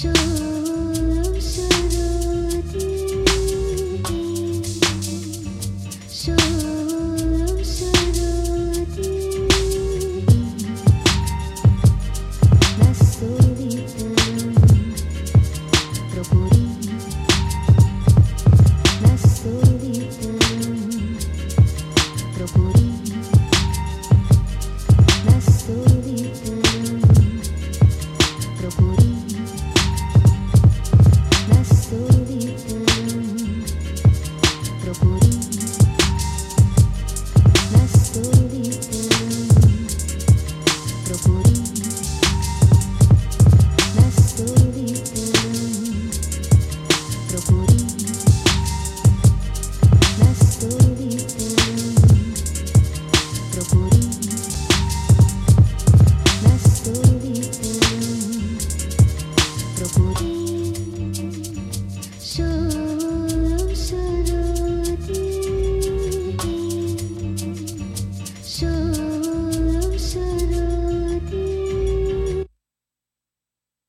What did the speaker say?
too rubutu